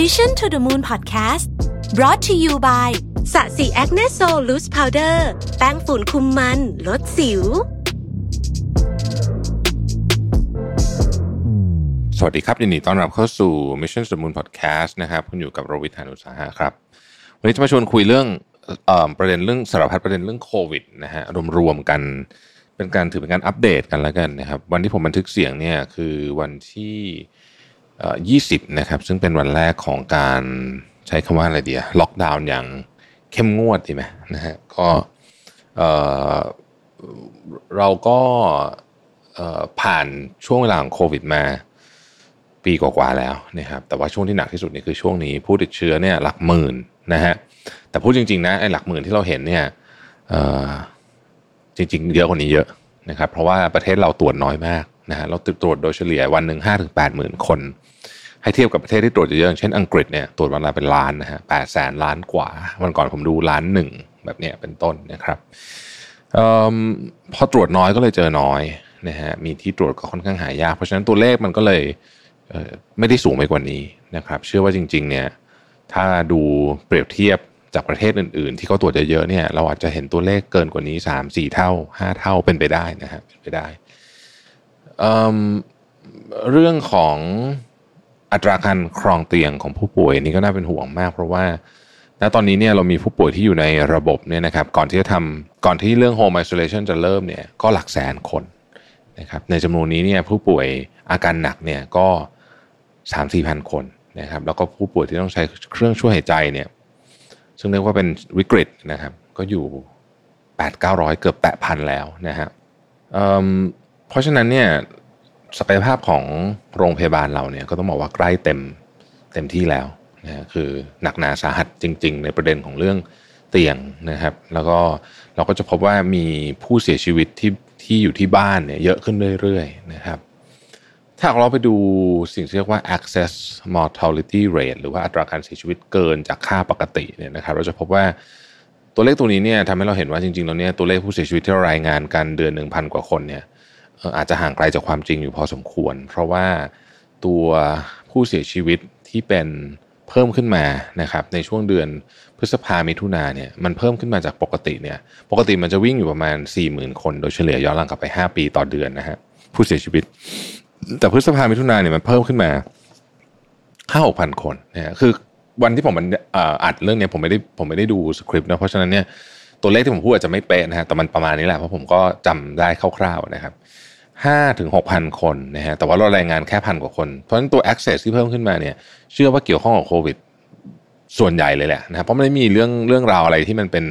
Mission to the Moon Podcast brought to you by Srichand Acne Sol Loose Powder แป้งฝุ่นคุมมัน ลดสิว สวัสดีครับยินดีต้อนรับเข้าสู่ Mission to the Moon Podcast นะครับคุณอยู่กับรวิศ หาญอุตสาหะครับ วันนี้จะมาชวนคุยเรื่องอประเด็นเรื่องสารพัดประเด็นเรื่องโควิดนะฮะรวมๆกันเป็นการถือเป็นการอัปเดตกันแล้วกันนะครับ วันที่ผมบันทึกเสียงเนี่ยคือวันที่ 20นะครับซึ่งเป็นวันแรกของการใช้คำว่าอะไรเดียล็อกดาวน์อย่างเข้มงวดดีไหมนะฮะก็เเราก็ผ่านช่วงเวลาของโควิดมาปีกว่าๆแล้วนะครับแต่ว่าช่วงที่หนักที่สุดนี่คือช่วงนี้ผู้ติดเชื้อเนี่ยหลักหมื่นนะฮะแต่พูดจริงๆนะไอ้หลักหมื่นที่เราเห็นเนี่ยจริงๆเยอะกว่านี้เยอะนะครับเพราะว่าประเทศเราตรวจน้อยมากนะฮะเราตรวจโดยเฉลี่ยวันหนึ่งห้าถึงแปดหมื่นคน ให้เทียบกับประเทศที่ตรวจเยอะอย่างเช่นอังกฤษเนี่ยตรวจวันละเป็นล้านนะฮะแปดแสนล้านกว่าวันก่อนผมดูล้านหนึ่งแบบเนี้ยเป็นต้นนะครับเอพอตรวจน้อยก็เลยเจอน้อยนะฮะมีที่ตรวจก็ค่อนข้างหายาก เพราะฉะนั้นตัวเลขมันก็เลยเไม่ได้สูงไปกว่านี้นะครับ เชื่อว่าจริง ๆ เนี่ยถ้าดูเปรียบเทียบจากประเทศอื่น ๆ ที่เขาตรวจเยอะๆเนี่ยเราอาจจะเห็นตัวเลขเกินกว่านี้ 3 4 เท่า 5 เท่าเป็นไปได้นะครับเป็นไปได้เเรื่องของ อัตราการครองเตียงของผู้ป่วยนี่ก็น่าเป็นห่วงมาก เพราะว่าณตอนนี้เนี่ยเรามีผู้ป่วยที่อยู่ในระบบเนี่ยนะครับก่อนที่จะทำก่อนที่เรื่อง home isolation จะเริ่มเนี่ยก็หลักแสนคนนะครับในจำนวนนี้เนี่ยผู้ป่วยอาการหนักเนี่ยก็สามสี่พันคนนะครับแล้วก็ผู้ป่วยที่ต้องใช้เครื่องช่วยหายใจเนี่ยซึ่งเรียกว่าเป็นวิกฤตนะครับก็อยู่แปดเก้าร้อยเกือบแปะพันแล้วนะฮะเเพราะฉะนั้นเนี่ย ศักยภาพของโรงพยาบาลเราเนี่ยก็ต้องบอกว่าใกล้เต็มเต็มที่แล้วนะคือหนักหนาสาหัสจริง ๆ ในประเด็นของเรื่องเตียงนะครับ แล้วก็เราก็จะพบว่ามีผู้เสียชีวิตที่ที่อยู่ที่บ้านเนี่ยเยอะขึ้นเรื่อยๆนะครับ ถ้าเราไปดูสิ่งที่เรียกว่า access mortality rate หรือว่าอัตราการเสียชีวิตเกินจากค่าปกติเนี่ยนะครับ เราจะพบว่าตัวเลขตัวนี้เนี่ยทำให้เราเห็นว่าจริงๆแล้วเนี่ยตัวเลขผู้เสียชีวิตที่รายงานกันเดือนหนึ่งพันกว่าคนเนี่ย อาจจะห่างไกลจากความจริงอยู่พอสมควร เพราะว่าตัวผู้เสียชีวิตที่เป็นเพิ่มขึ้นมานะครับในช่วงเดือนพฤษภามิถุนาเนี่ยมันเพิ่มขึ้นมาจากปกติเนี่ยปกติมันจะวิ่งอยู่ประมาณ 4 0,000 คน โดยเฉลี่ยย้อนหลังกลับไป 5 ปีต่อเดือนนะฮะผู้เสียชีวิต แต่พฤษภามิถุนาเนี่ยมันเพิ่มขึ้นมาห้าหกพันคนนะฮะคือวันที่ผมมันอัดเรื่องเนี้ยผมไม่ได้ผมไม่ได้ดูสคริปต์นะเพราะฉะนั้นเนี่ยตัวเลขที่ผมพูดอาจจะไม่เป๊ะนะฮะแต่มันประมาณนี้แหละเพราะผมก็จำได้คร่าวๆนะครับ ห้าถึงหกพันคนนะฮะแต่ว่าเรารายงานแค่พันกว่าคน เพราะฉะนั้นตัว access ที่เพิ่มขึ้นมาเนี่ยเชื่อว่าเกี่ยวข้องกับโควิด ส่วนใหญ่เลยแหละนะครับเพราะไม่ได้มีเรื่องเรื่องราวอะไรที่มันเป็น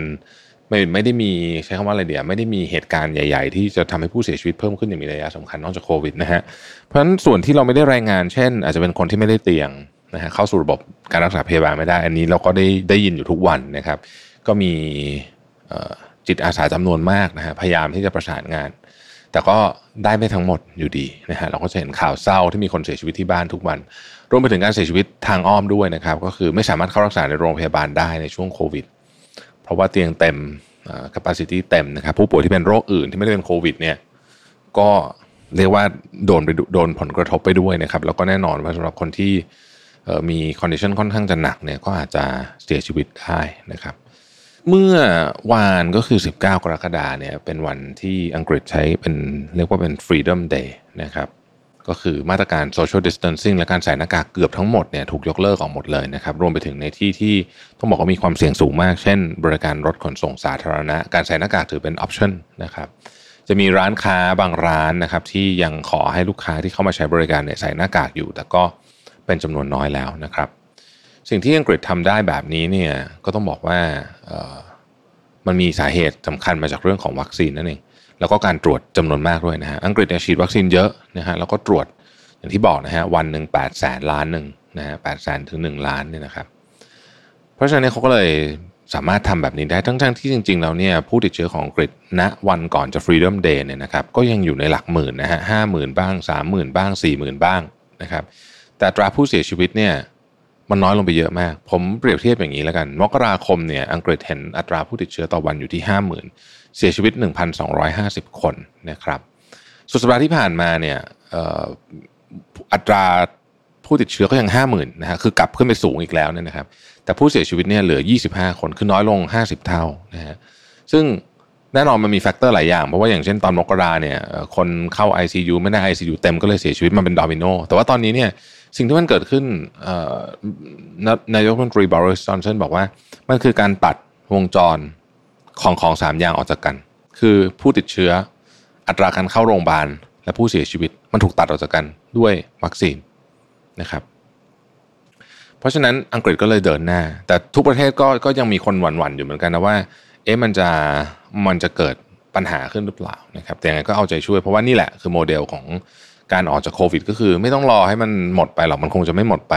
ไม่ไม่ได้มีใช้คำว่าอะไรเดียวไม่ได้มีเหตุการณ์ใหญ่ ๆ ที่จะทำให้ผู้เสียชีวิตเพิ่มขึ้นอย่างมีนัยสำคัญนอกจากโควิดนะฮะเพราะฉะนั้นส่วนที่เราไม่ได้รายงาน เช่น อาจจะเป็นคนที่ไม่ได้เตียงนะฮะเข้าสู่ระบบการรักษาพยาบาลไม่ได้ อันนี้เราก็ได้ได้ยินอยู่ทุกวันนะครับ ก็มีจิตอาสาจำนวนมากนะฮะพยายามที่จะประสานงาน แต่ก็ได้ไม่ทั้งหมดอยู่ดีนะฮะเราก็จะเห็นข่าวเศร้าที่มีคนเสียชีวิตที่บ้านทุกวัน รวมไปถึงการเสียชีวิตทางอ้อมด้วยนะครับ ก็คือไม่สามารถเข้ารักษาในโรงพยาบาลได้ในช่วงโควิด เพราะว่าเตียงเต็มอ่อ capacity เต็มนะครับ ผู้ป่วยที่เป็นโรคอื่นที่ไม่ได้เป็นโควิดเนี่ยก็เรียกว่าโดนไปโดนผลกระทบไปด้วยนะครับ แล้วก็แน่นอนว่าสำหรับคนที่มี condition ค่อนข้างจะหนักเนี่ยก็อาจจะเสียชีวิตได้นะครับ เมื่อวานก็คือ 19 กรกฎาเนี่ยเป็นวันที่อังกฤษใช้เป็นเรียกว่าเป็น Freedom Day นะครับก็คือมาตรการ social distancing และการใส่หน้ากากเกือบทั้งหมดเนี่ยถูกยกเลิกออกหมดเลยนะครับ รวมไปถึงในที่ที่ต้องบอกว่ามีความเสี่ยงสูงมาก เช่น บริการรถขนส่งสาธารณะ การใส่หน้ากากถือเป็น option นะครับจะมีร้านค้าบางร้านนะครับที่ยังขอให้ลูกค้าที่เข้ามาใช้บริการเนี่ยใส่หน้ากากอยู่ แต่ก็เป็นจำนวนน้อยแล้วนะครับ สิ่งที่อังกฤษทำได้แบบนี้เนี่ยก็ต้องบอกว่ามันมีสาเหตุสำคัญมาจากเรื่องของวัคซีนนั่นเองแล้วก็การตรวจจำนวนมากด้วยนะฮะอังกฤษเนี่ยฉีดวัคซีนเยอะนะฮะแล้วก็ตรวจอย่างที่บอกนะฮะวันหนึ่งแปดแสนล้านหนึ่งนะฮะแปดแสนถึงหนึ่งล้านเนี่ยนะครับ เพราะฉะนั้นเขาก็เลยสามารถทำแบบนี้ได้ทั้งๆที่จริงๆแล้วเนี่ยผู้ติดเชื้อของอังกฤษณวันก่อนจะ Freedom Day เนี่ยนะครับก็ยังอยู่ในหลักหมื่นนะฮะห้าหมื่นบ้างสามหมื่นบ้างสี่หมื่นบ้างนะครับแต่ตราผู้เสียชีวิตเนี่ย มันน้อยลงไปเยอะมาก ผมเปรียบเทียบอย่างนี้แล้วกัน มกราคมเนี่ยอังกฤษเห็นอัตราผู้ติดเชื้อต่อวันอยู่ที่ 50,000 เสียชีวิต 1,250 คนนะครับ สุดสัปดาห์ที่ผ่านมาเนี่ยอัตราผู้ติดเชื้อก็ยังห้าหมื่นนะฮะคือกลับขึ้นไปสูงอีกแล้วเนี่ยนะครับ แต่ผู้เสียชีวิตเนี่ยเหลือ 25 คนคือน้อยลง 50 เท่านะฮะซึ่งแน่นอนมันมี factor หลายอย่าง เพราะว่าอย่างเช่นตอนมกราเนี่ยคนเข้า ICU ไม่ได้ ICU เต็มก็เลยเสียชีวิตมันเป็นดอมิโนแต่ว่าตอนนี้เนี่ย สิ่งที่มันเกิดขึ้นนายกรัฐมนตรีบอริสจอห์นสันบอกว่า มันคือการตัดวงจรของของสามอย่างออกจากกัน คือผู้ติดเชื้ออัตราการเข้าโรงพยาบาล และผู้เสียชีวิต มันถูกตัดออกจากกันด้วยวัคซีนนะครับ เพราะฉะนั้นอังกฤษก็เลยเดินหน้า แต่ทุกประเทศก็ก็ยังมีคนหวั่นๆอยู่เหมือนกันนะว่า เอ๊ะมันจะมันจะเกิดปัญหาขึ้นหรือเปล่านะครับ แต่ยังไงก็เอาใจช่วยเพราะว่านี่แหละคือโมเดลของ การออกจากโควิด ก็คือไม่ต้องรอให้มันหมดไปหรอกมันคงจะไม่หมดไป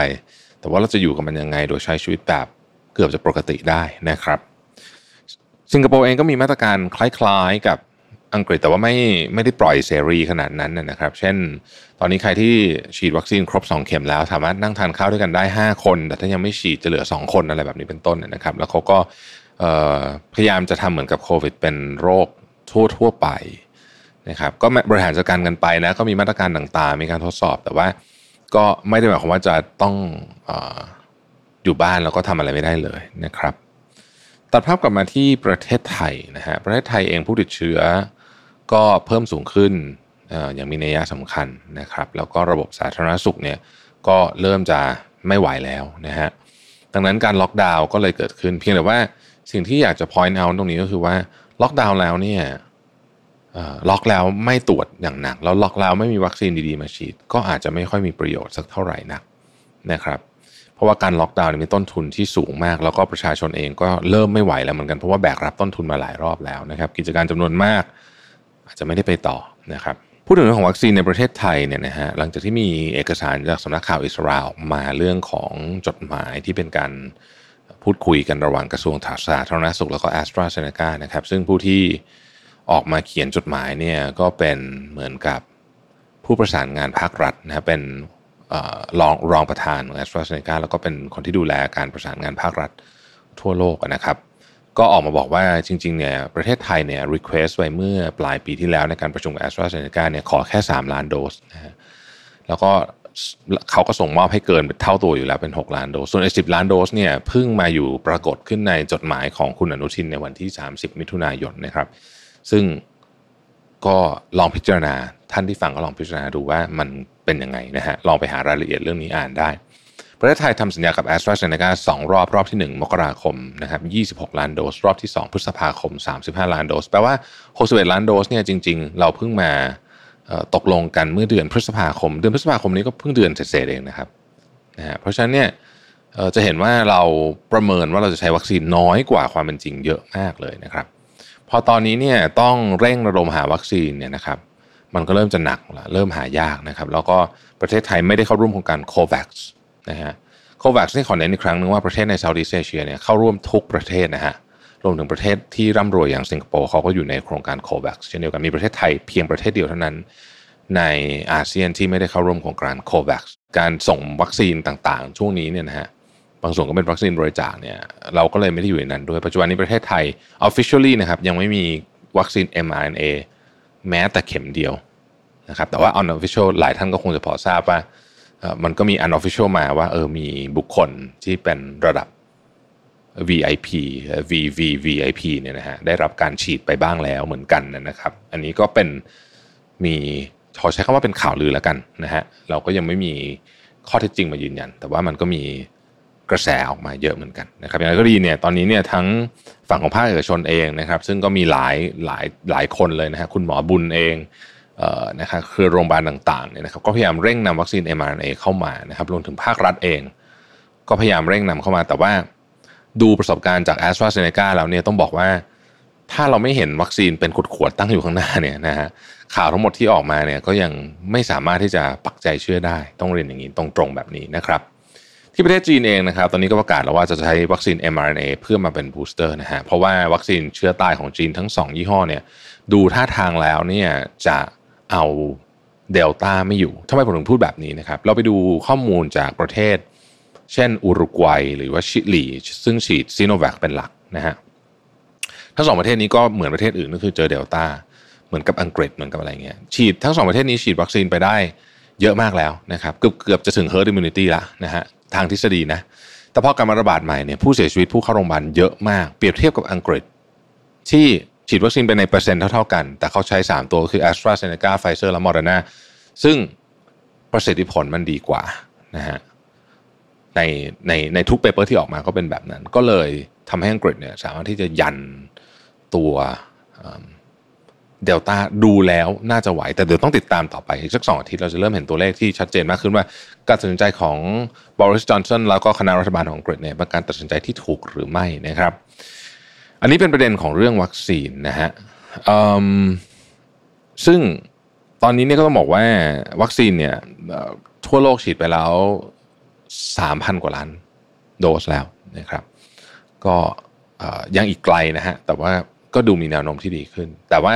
แต่ว่าเราจะอยู่กับมันยังไง โดยใช้ชีวิตแบบเกือบจะปกติได้นะครับ สิงคโปร์เองก็มีมาตรการคล้ายๆกับอังกฤษแต่ว่าไม่ไม่ได้ปล่อยเสรีขนาดนั้นนะครับ เช่น ตอนนี้ใครที่ฉีดวัคซีนครบ 2 เข็มแล้ว สามารถนั่งทานข้าวด้วยกันได้ 5 คน แต่ถ้ายังไม่ฉีดจะเหลือ 2 คนอะไรแบบนี้เป็นต้นนะครับ แล้วเขาก็พยายามจะทำเหมือนกับโควิด เป็นโรคทั่วทั่วไป นะครับก็บริหารจัดการกันไปนะก็มีมาตรการต่างๆ มีการทดสอบแต่ว่าก็ไม่ได้หมายความว่าจะต้องออยู่บ้านแล้วก็ทำอะไรไม่ได้เลยนะครับ ตัดภาพกลับมาที่ประเทศไทยนะฮะประเทศไทยเองผู้ติดเชื้อก็เพิ่มสูงขึ้นอย่างมีนัยสำคัญนะครับ แล้วก็ระบบสาธารณสุขเนี่ยก็เริ่มจะไม่ไหวแล้วนะฮะดังนั้นการล็อกดาวน์ก็เลยเกิดขึ้น เพียงแต่ว่าสิ่งที่อยากจะ point out ตรงนี้ก็คือว่าล็อกดาวน์แล้วเนี่ย ล็อกแล้วไม่ตรวจอย่างหนักแล้วล็อกแล้วไม่มีวัคซีนดีๆมาฉีด ก็อาจจะไม่ค่อยมีประโยชน์สักเท่าไหร่นักนะครับเพราะว่าการล็อกดาวน์มีต้นทุนที่สูงมาก แล้วก็ประชาชนเองก็เริ่มไม่ไหวแล้วเหมือนกันเพราะว่าแบกรับต้นทุนมาหลายรอบแล้วนะครับ กิจการจำนวนมาก อาจจะไม่ได้ไปต่อนะครับพูดถึงเรื่องของวัคซีนในประเทศไทยเนี่ยนะฮะหลังจากที่มีเอกสารจากสำนักข่าวอิสราเอลมาเรื่องของจดหมายที่เป็นการพูดคุยกันระหว่างกระทรวงสาธารณสุขแล้วก็แอสตราเซเนกานะครับซึ่งผู้ที่ ออกมาเขียนจดหมายเนี่ยก็เป็นเหมือนกับผู้ประสานงานภาครัฐนะเป็นรองรองประธานของแอสตราเซเนกาแล้วก็เป็นคนที่ดูแลการประสานงานภาครัฐทั่วโลกนะครับ ก็ออกมาบอกว่าจริงๆเนี่ยประเทศไทยเนี่ย request ไว้เมื่อปลายปีที่แล้วในการประชุมแอสตราเซเนกาเนี่ยขอแค่ 3 ล้านโดสนะฮะแล้วก็เขาก็ส่งมอบให้เกินเท่าตัวอยู่แล้วเป็น 6 ล้านโดส ส่วนไอ้61 ล้านโดสเนี่ยเพิ่งมาอยู่ปรากฏขึ้นในจดหมายของคุณอนุทินในวันที่ 30 มิถุนายนนะครับ ซึ่งก็ลองพิจารณาท่านที่ฟังก็ลองพิจารณาดูว่ามันเป็นยังไงนะฮะลองไปหารายละเอียดเรื่องนี้อ่านได้ ประเทศไทยทำสัญญากับแอสตราเซเนกาสองรอบรอบที่ 1 มกราคมนะครับ26 ล้านโดส รอบที่ 2 พฤษภาคม 35 ล้านโดส แปลว่า 61 ล้านโดสเนี่ยจริง ๆ เราเพิ่งมาตกลงกันเมื่อเดือนพฤษภาคม เดือนพฤษภาคมนี้ก็เพิ่งเดือนเศษเองนะครับนะฮะเพราะฉะนั้นเนี่ยจะเห็นว่าเราประเมินว่าเราจะใช้วัคซีนน้อยกว่าความเป็นจริงเยอะมากเลยนะครับ พอตอนนี้เนี่ยต้องเร่งระดมหาวัคซีนเนี่ยนะครับมันก็เริ่มจะหนักแล้วเริ่มหายากนะครับ แล้วก็ประเทศไทยไม่ได้เข้าร่วมโครงการโควัคนะฮะโควัคนี่ขอเน้นอีกครั้งนึงว่าประเทศในเซาท์อีสเอเชียเนี่ยเข้าร่วมทุกประเทศนะฮะรวมถึงประเทศที่ร่ำรวยอย่างสิงคโปร์เขาก็อยู่ในโครงการโควัคเช่นเดียวกันมีประเทศไทยเพียงประเทศเดียวเท่านั้น ในอาเซียนที่ไม่ได้เข้าร่วมโครงการโควัคการส่งวัคซีนต่างๆ ช่วงนี้เนี่ยนะฮะ บางส่วนก็เป็นวัคซีนบริจาคเนี่ยเราก็เลยไม่ได้อยู่ในนั้นด้วย ปัจจุบันนี้ประเทศไทย officially นะครับยังไม่มีวัคซีน mRNA แม้แต่เข็มเดียวนะครับแต่ว่า unofficial หลายท่านก็คงจะพอทราบว่ามันก็มี unofficial มาว่าเออมีบุคคลที่เป็นระดับ VIP VV VIP เนี่ยนะฮะได้รับการฉีดไปบ้างแล้วเหมือนกันนะครับ อันนี้ก็เป็นมีขอใช้คำว่าเป็นข่าวลือแล้วกันนะฮะเราก็ยังไม่มีข้อเท็จจริงมายืนยัน แต่ว่ามันก็มี กระแสออกมาเยอะเหมือนกันนะครับอย่างไรก็ดีเนี่ยตอนนี้เนี่ยทั้งฝั่งของภาคเอกชนเองนะครับ ซึ่งก็มีหลายหลายหลายคนเลยนะฮะคุณหมอบุญเองนะครับคือโรงพยาบาลต่างๆเนี่ยนะครับก็พยายามเร่งนำวัคซีน mRNA เข้ามานะครับรวมถึงภาครัฐเอง ก็พยายามเร่งนำเข้ามา แต่ว่าดูประสบการณ์จาก a s t r a z เซ e c a แล้วเนี่ยต้องบอกว่า ถ้าเราไม่เห็นวัคซีนเป็นขวดๆตั้งอยู่ข้างหน้าเนี่ยนะฮะข่าวทั้งหมดที่ออกมาเนี่ยก็ยังไม่สามารถที่จะปักใจเชื่อได้ ต้องเรียนอย่างนี้ตรงๆแบบนี้นะครับ ที่ประเทศจีนเองนะครับ ตอนนี้ก็ประกาศแล้วว่าจะใช้วัคซีน mRNA เพื่อมาเป็น booster นะฮะ เพราะว่าวัคซีนเชื้อตายของจีนทั้ง 2 ยี่ห้อเนี่ย ดูท่าทางแล้วเนี่ยจะเอาเดลต้าไม่อยู่ทำไมผมถึงพูดแบบนี้นะครับ เราไปดูข้อมูลจากประเทศ เช่นอุรุกวัยหรือว่าชิลี ซึ่งฉีดซิโนแวคเป็นหลักนะฮะ ทั้งสองประเทศนี้ก็เหมือนประเทศอื่นก็คือเจอเดลต้าเหมือนกับอังกฤษเหมือนกับอะไรเงี้ย ฉีดทั้งสองประเทศนี้ฉีดวัคซีนไปได้เยอะมากแล้วนะครับ เกือบเกือบจะถึง herd immunity ละนะฮะ ทางทฤษฎีนะ แต่พอการระบาดใหม่เนี่ยผู้เสียชีวิตผู้เข้าโรงพยาบาลเยอะมาก เปรียบเทียบกับอังกฤษ ที่ฉีดวัคซีนไปในเปอร์เซ็นต์เท่าๆกัน แต่เขาใช้ 3 ตัวคือ AstraZeneca Pfizer และ Moderna ซึ่งประสิทธิผลมันดีกว่านะฮะในในในทุก paper ที่ออกมาก็เป็นแบบนั้น ก็เลยทำให้อังกฤษเนี่ยสามารถที่จะยันตัว เดลต้าดูแล้วน่าจะไหว แต่เดี๋ยวต้องติดตามต่อไปอีกสักสองอาทิตย์เราจะเริ่มเห็นตัวเลขที่ชัดเจนมากขึ้นว่า การตัดสินใจของบอริสจอห์นสันแล้วก็คณะรัฐบาลของอังกฤษเนี่ยเป็นการตัดสินใจที่ถูกหรือไม่นะครับ อันนี้เป็นประเด็นของเรื่องวัคซีนนะฮะซึ่งตอนนี้เนี่ยก็ต้องบอกว่าวัคซีนเนี่ยทั่วโลกฉีดไปแล้วสามพันกว่าล้านโดสแล้วนะครับ ก็ยังอีกไกลนะฮะแต่ว่า ก็ดูมีแนวโน้มที่ดีขึ้น แต่ว่า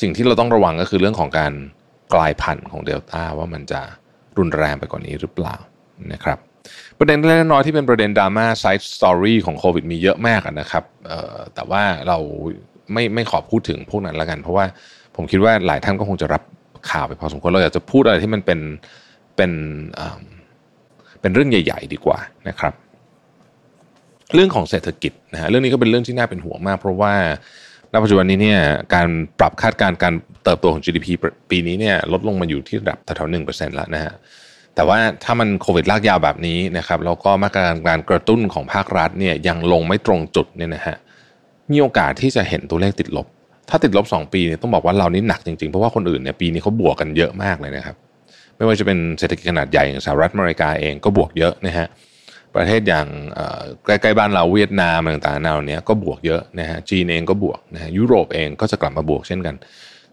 สิ่งที่เราต้องระวังก็คือเรื่องของการกลายพันธุ์ของเดลต้าว่ามันจะรุนแรงไปกว่านี้หรือเปล่านะครับประเด็นเล็กน้อยที่เป็นประเด็นดราม่า side story ของโควิดมีเยอะมากนะครับแต่ว่าเราไม่ไม่ขอพูดถึงพวกนั้นแล้วกัน เพราะว่าผมคิดว่าหลายท่านก็คงจะรับข่าวไปพอสมควรเราอยากจะพูดอะไรที่มันเป็นเป็นเป็นเรื่องใหญ่ ๆ ดีกว่านะครับ เรื่องของเศรษฐกิจนะฮะเรื่องนี้ก็เป็นเรื่องที่น่าเป็นห่วงมาก เพราะว่า ณปัจจุบันนี้เนี่ยการปรับคาดการณ์การเติบโตของ GDP ปีนี้เนี่ยลดลงมาอยู่ที่ระดับแถวๆหนึ่งเปอร์เซ็นต์แล้วนะฮะแต่ว่าถ้ามันโควิดลากยาวแบบนี้นะครับแล้วก็มาตรการการกระตุ้นของภาครัฐเนี่ยยังลงไม่ตรงจุดเนี่ยนะฮะมีโอกาสที่จะเห็นตัวเลขติดลบ ถ้าติดลบ 2 ปีเนี่ยต้องบอกว่าเรานี่หนักจริงๆ เพราะว่าคนอื่นเนี่ยปีนี้เขาบวกกันเยอะมากเลยนะครับไม่ว่าจะเป็นเศรษฐกิจขนาดใหญ่อย่างสหรัฐอเมริกาเองก็บวกเยอะนะฮะ ประเทศอย่างใกล้ๆบ้านเราเวียดนามต่างๆแนวเนี้ยก็บวกเยอะนะฮะจีนเองก็บวกนะฮะยุโรปเองก็จะกลับมาบวกเช่นกัน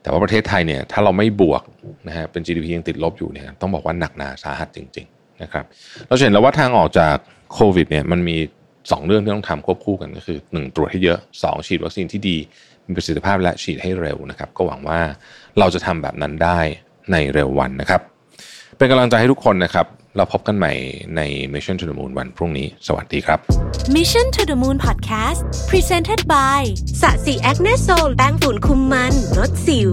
แต่ว่าประเทศไทยเนี่ยถ้าเราไม่บวกนะฮะเป็น GDP ยังติดลบอยู่เนี่ยต้องบอกว่าหนักหนาสาหัสจริงๆนะครับเราเห็นแล้วว่าทางออกจากโควิดเนี่ยมันมี 2 เรื่องที่ต้องทำควบคู่กันก็คือ 1 ตรวจให้เยอะ 2 ฉีดวัคซีนที่ดีมีประสิทธิภาพและฉีดให้เร็วนะครับ ก็หวังว่าเราจะทำแบบนั้นได้ในเร็ววันนะครับ เป็นกำลังใจให้ทุกคนนะครับ เราพบกันใหม่ใน Mission to the Moon วันพรุ่งนี้ สวัสดีครับ Mission to the Moon Podcast Presented by สะสีแอคเนโซลแป้งฝุ่นคุมมันลดสิว